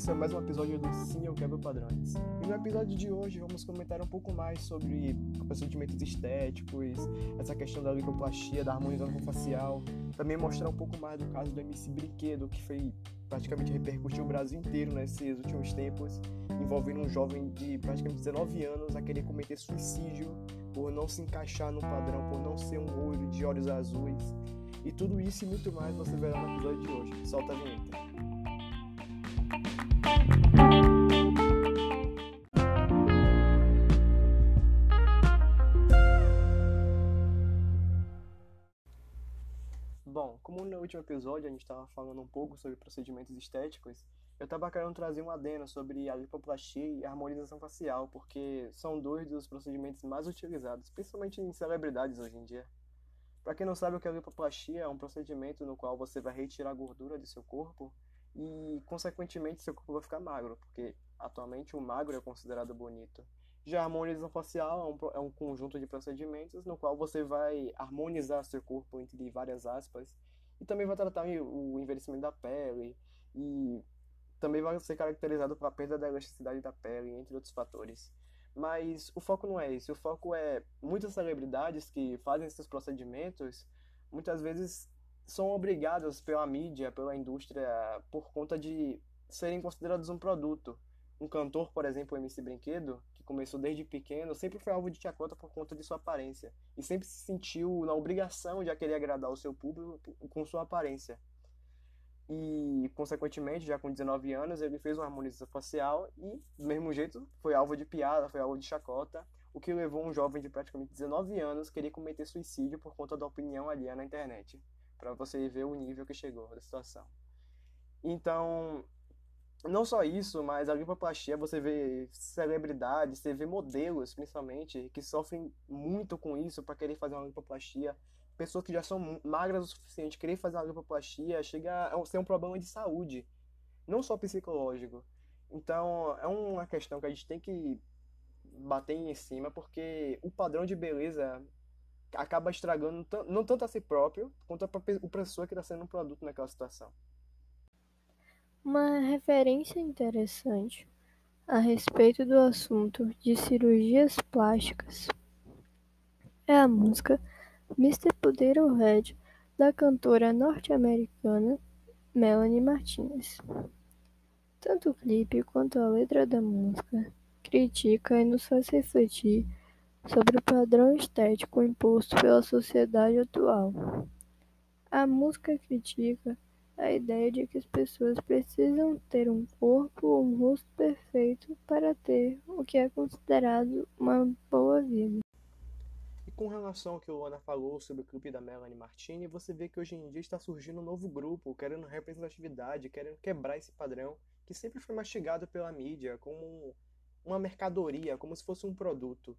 esse é mais um episódio do Sim Eu Quebro Padrões. E no episódio de hoje vamos comentar um pouco mais sobre procedimentos estéticos, essa questão da lipoplastia, da harmonização facial, também mostrar um pouco mais do caso do MC Brinquedo, que foi praticamente repercutiu o Brasil inteiro nesses últimos tempos, envolvendo um jovem de praticamente 19 anos a querer cometer suicídio por não se encaixar no padrão, por não ser um olho de olhos azuis. E tudo isso e muito mais você verá no episódio de hoje. Solta a vinheta. Bom, como no último episódio a gente estava falando um pouco sobre procedimentos estéticos, eu estava querendo trazer um adeno sobre a lipoplastia e a harmonização facial, porque são dois dos procedimentos mais utilizados, principalmente em celebridades hoje em dia. Para quem não sabe o que é a lipoplastia, é um procedimento no qual você vai retirar a gordura do seu corpo e, consequentemente, seu corpo vai ficar magro, porque atualmente o magro é considerado bonito. Já a harmonização facial é um, é um conjunto de procedimentos no qual você vai harmonizar seu corpo entre várias aspas e também vai tratar o envelhecimento da pele e também vai ser caracterizado pela perda da elasticidade da pele, entre outros fatores. Mas o foco não é esse, o foco é muitas celebridades que fazem esses procedimentos, muitas vezes são obrigadas pela mídia, pela indústria, por conta de serem considerados um produto. Um cantor, por exemplo, MC Brinquedo, começou desde pequeno, sempre foi alvo de chacota por conta de sua aparência. E sempre se sentiu na obrigação de querer agradar o seu público com sua aparência. E, consequentemente, já com 19 anos, ele fez uma harmonização facial e, do mesmo jeito, foi alvo de piada, foi alvo de chacota, o que levou um jovem de praticamente 19 anos a querer cometer suicídio por conta da opinião alheia na internet. Para você ver o nível que chegou da situação. Então, não só isso, mas a lipoplastia você vê celebridades, você vê modelos, principalmente, que sofrem muito com isso para querer fazer uma lipoplastia. Pessoas que já são magras o suficiente, querer fazer uma lipoplastia chega a ser um problema de saúde, não só psicológico. Então, é uma questão que a gente tem que bater em cima, porque o padrão de beleza acaba estragando não tanto a si próprio, quanto a pessoa que está sendo um produto naquela situação. Uma referência interessante a respeito do assunto de cirurgias plásticas é a música Mr. Potato Head da cantora norte-americana Melanie Martinez. Tanto o clipe quanto a letra da música critica e nos faz refletir sobre o padrão estético imposto pela sociedade atual. A música critica a ideia de que as pessoas precisam ter um corpo ou um rosto perfeito para ter o que é considerado uma boa vida. E com relação ao que o Ana falou sobre o clipe da Melanie Martini, você vê que hoje em dia está surgindo um novo grupo querendo representatividade, querendo quebrar esse padrão que sempre foi mastigado pela mídia como uma mercadoria, como se fosse um produto.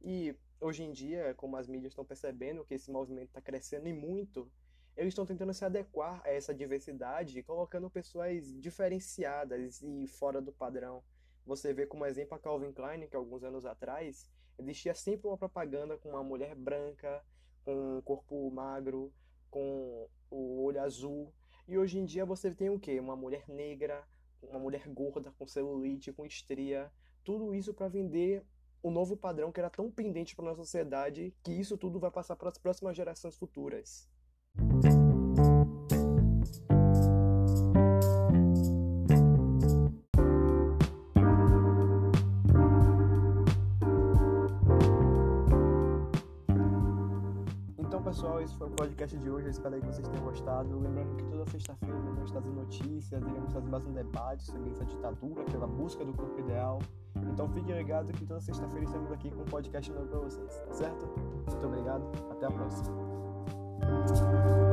E hoje em dia, como as mídias estão percebendo que esse movimento está crescendo e muito, eles estão tentando se adequar a essa diversidade, colocando pessoas diferenciadas e fora do padrão. Você vê como exemplo a Calvin Klein, que alguns anos atrás existia sempre uma propaganda com uma mulher branca, com um corpo magro, com o olho azul. E hoje em dia você tem o quê? Uma mulher negra, uma mulher gorda, com celulite, com estria. Tudo isso para vender o novo padrão que era tão pendente para nossa sociedade que isso tudo vai passar para as próximas gerações futuras. Então, pessoal, esse foi o podcast de hoje. Eu espero que vocês tenham gostado. Lembrando que toda sexta-feira iremos trazer notícias, iremos trazer mais um debate sobre essa ditadura, pela busca do corpo ideal. Então, fiquem ligados que toda sexta-feira estamos aqui com um podcast novo para vocês, tá certo? Muito obrigado, até a próxima. Thank you.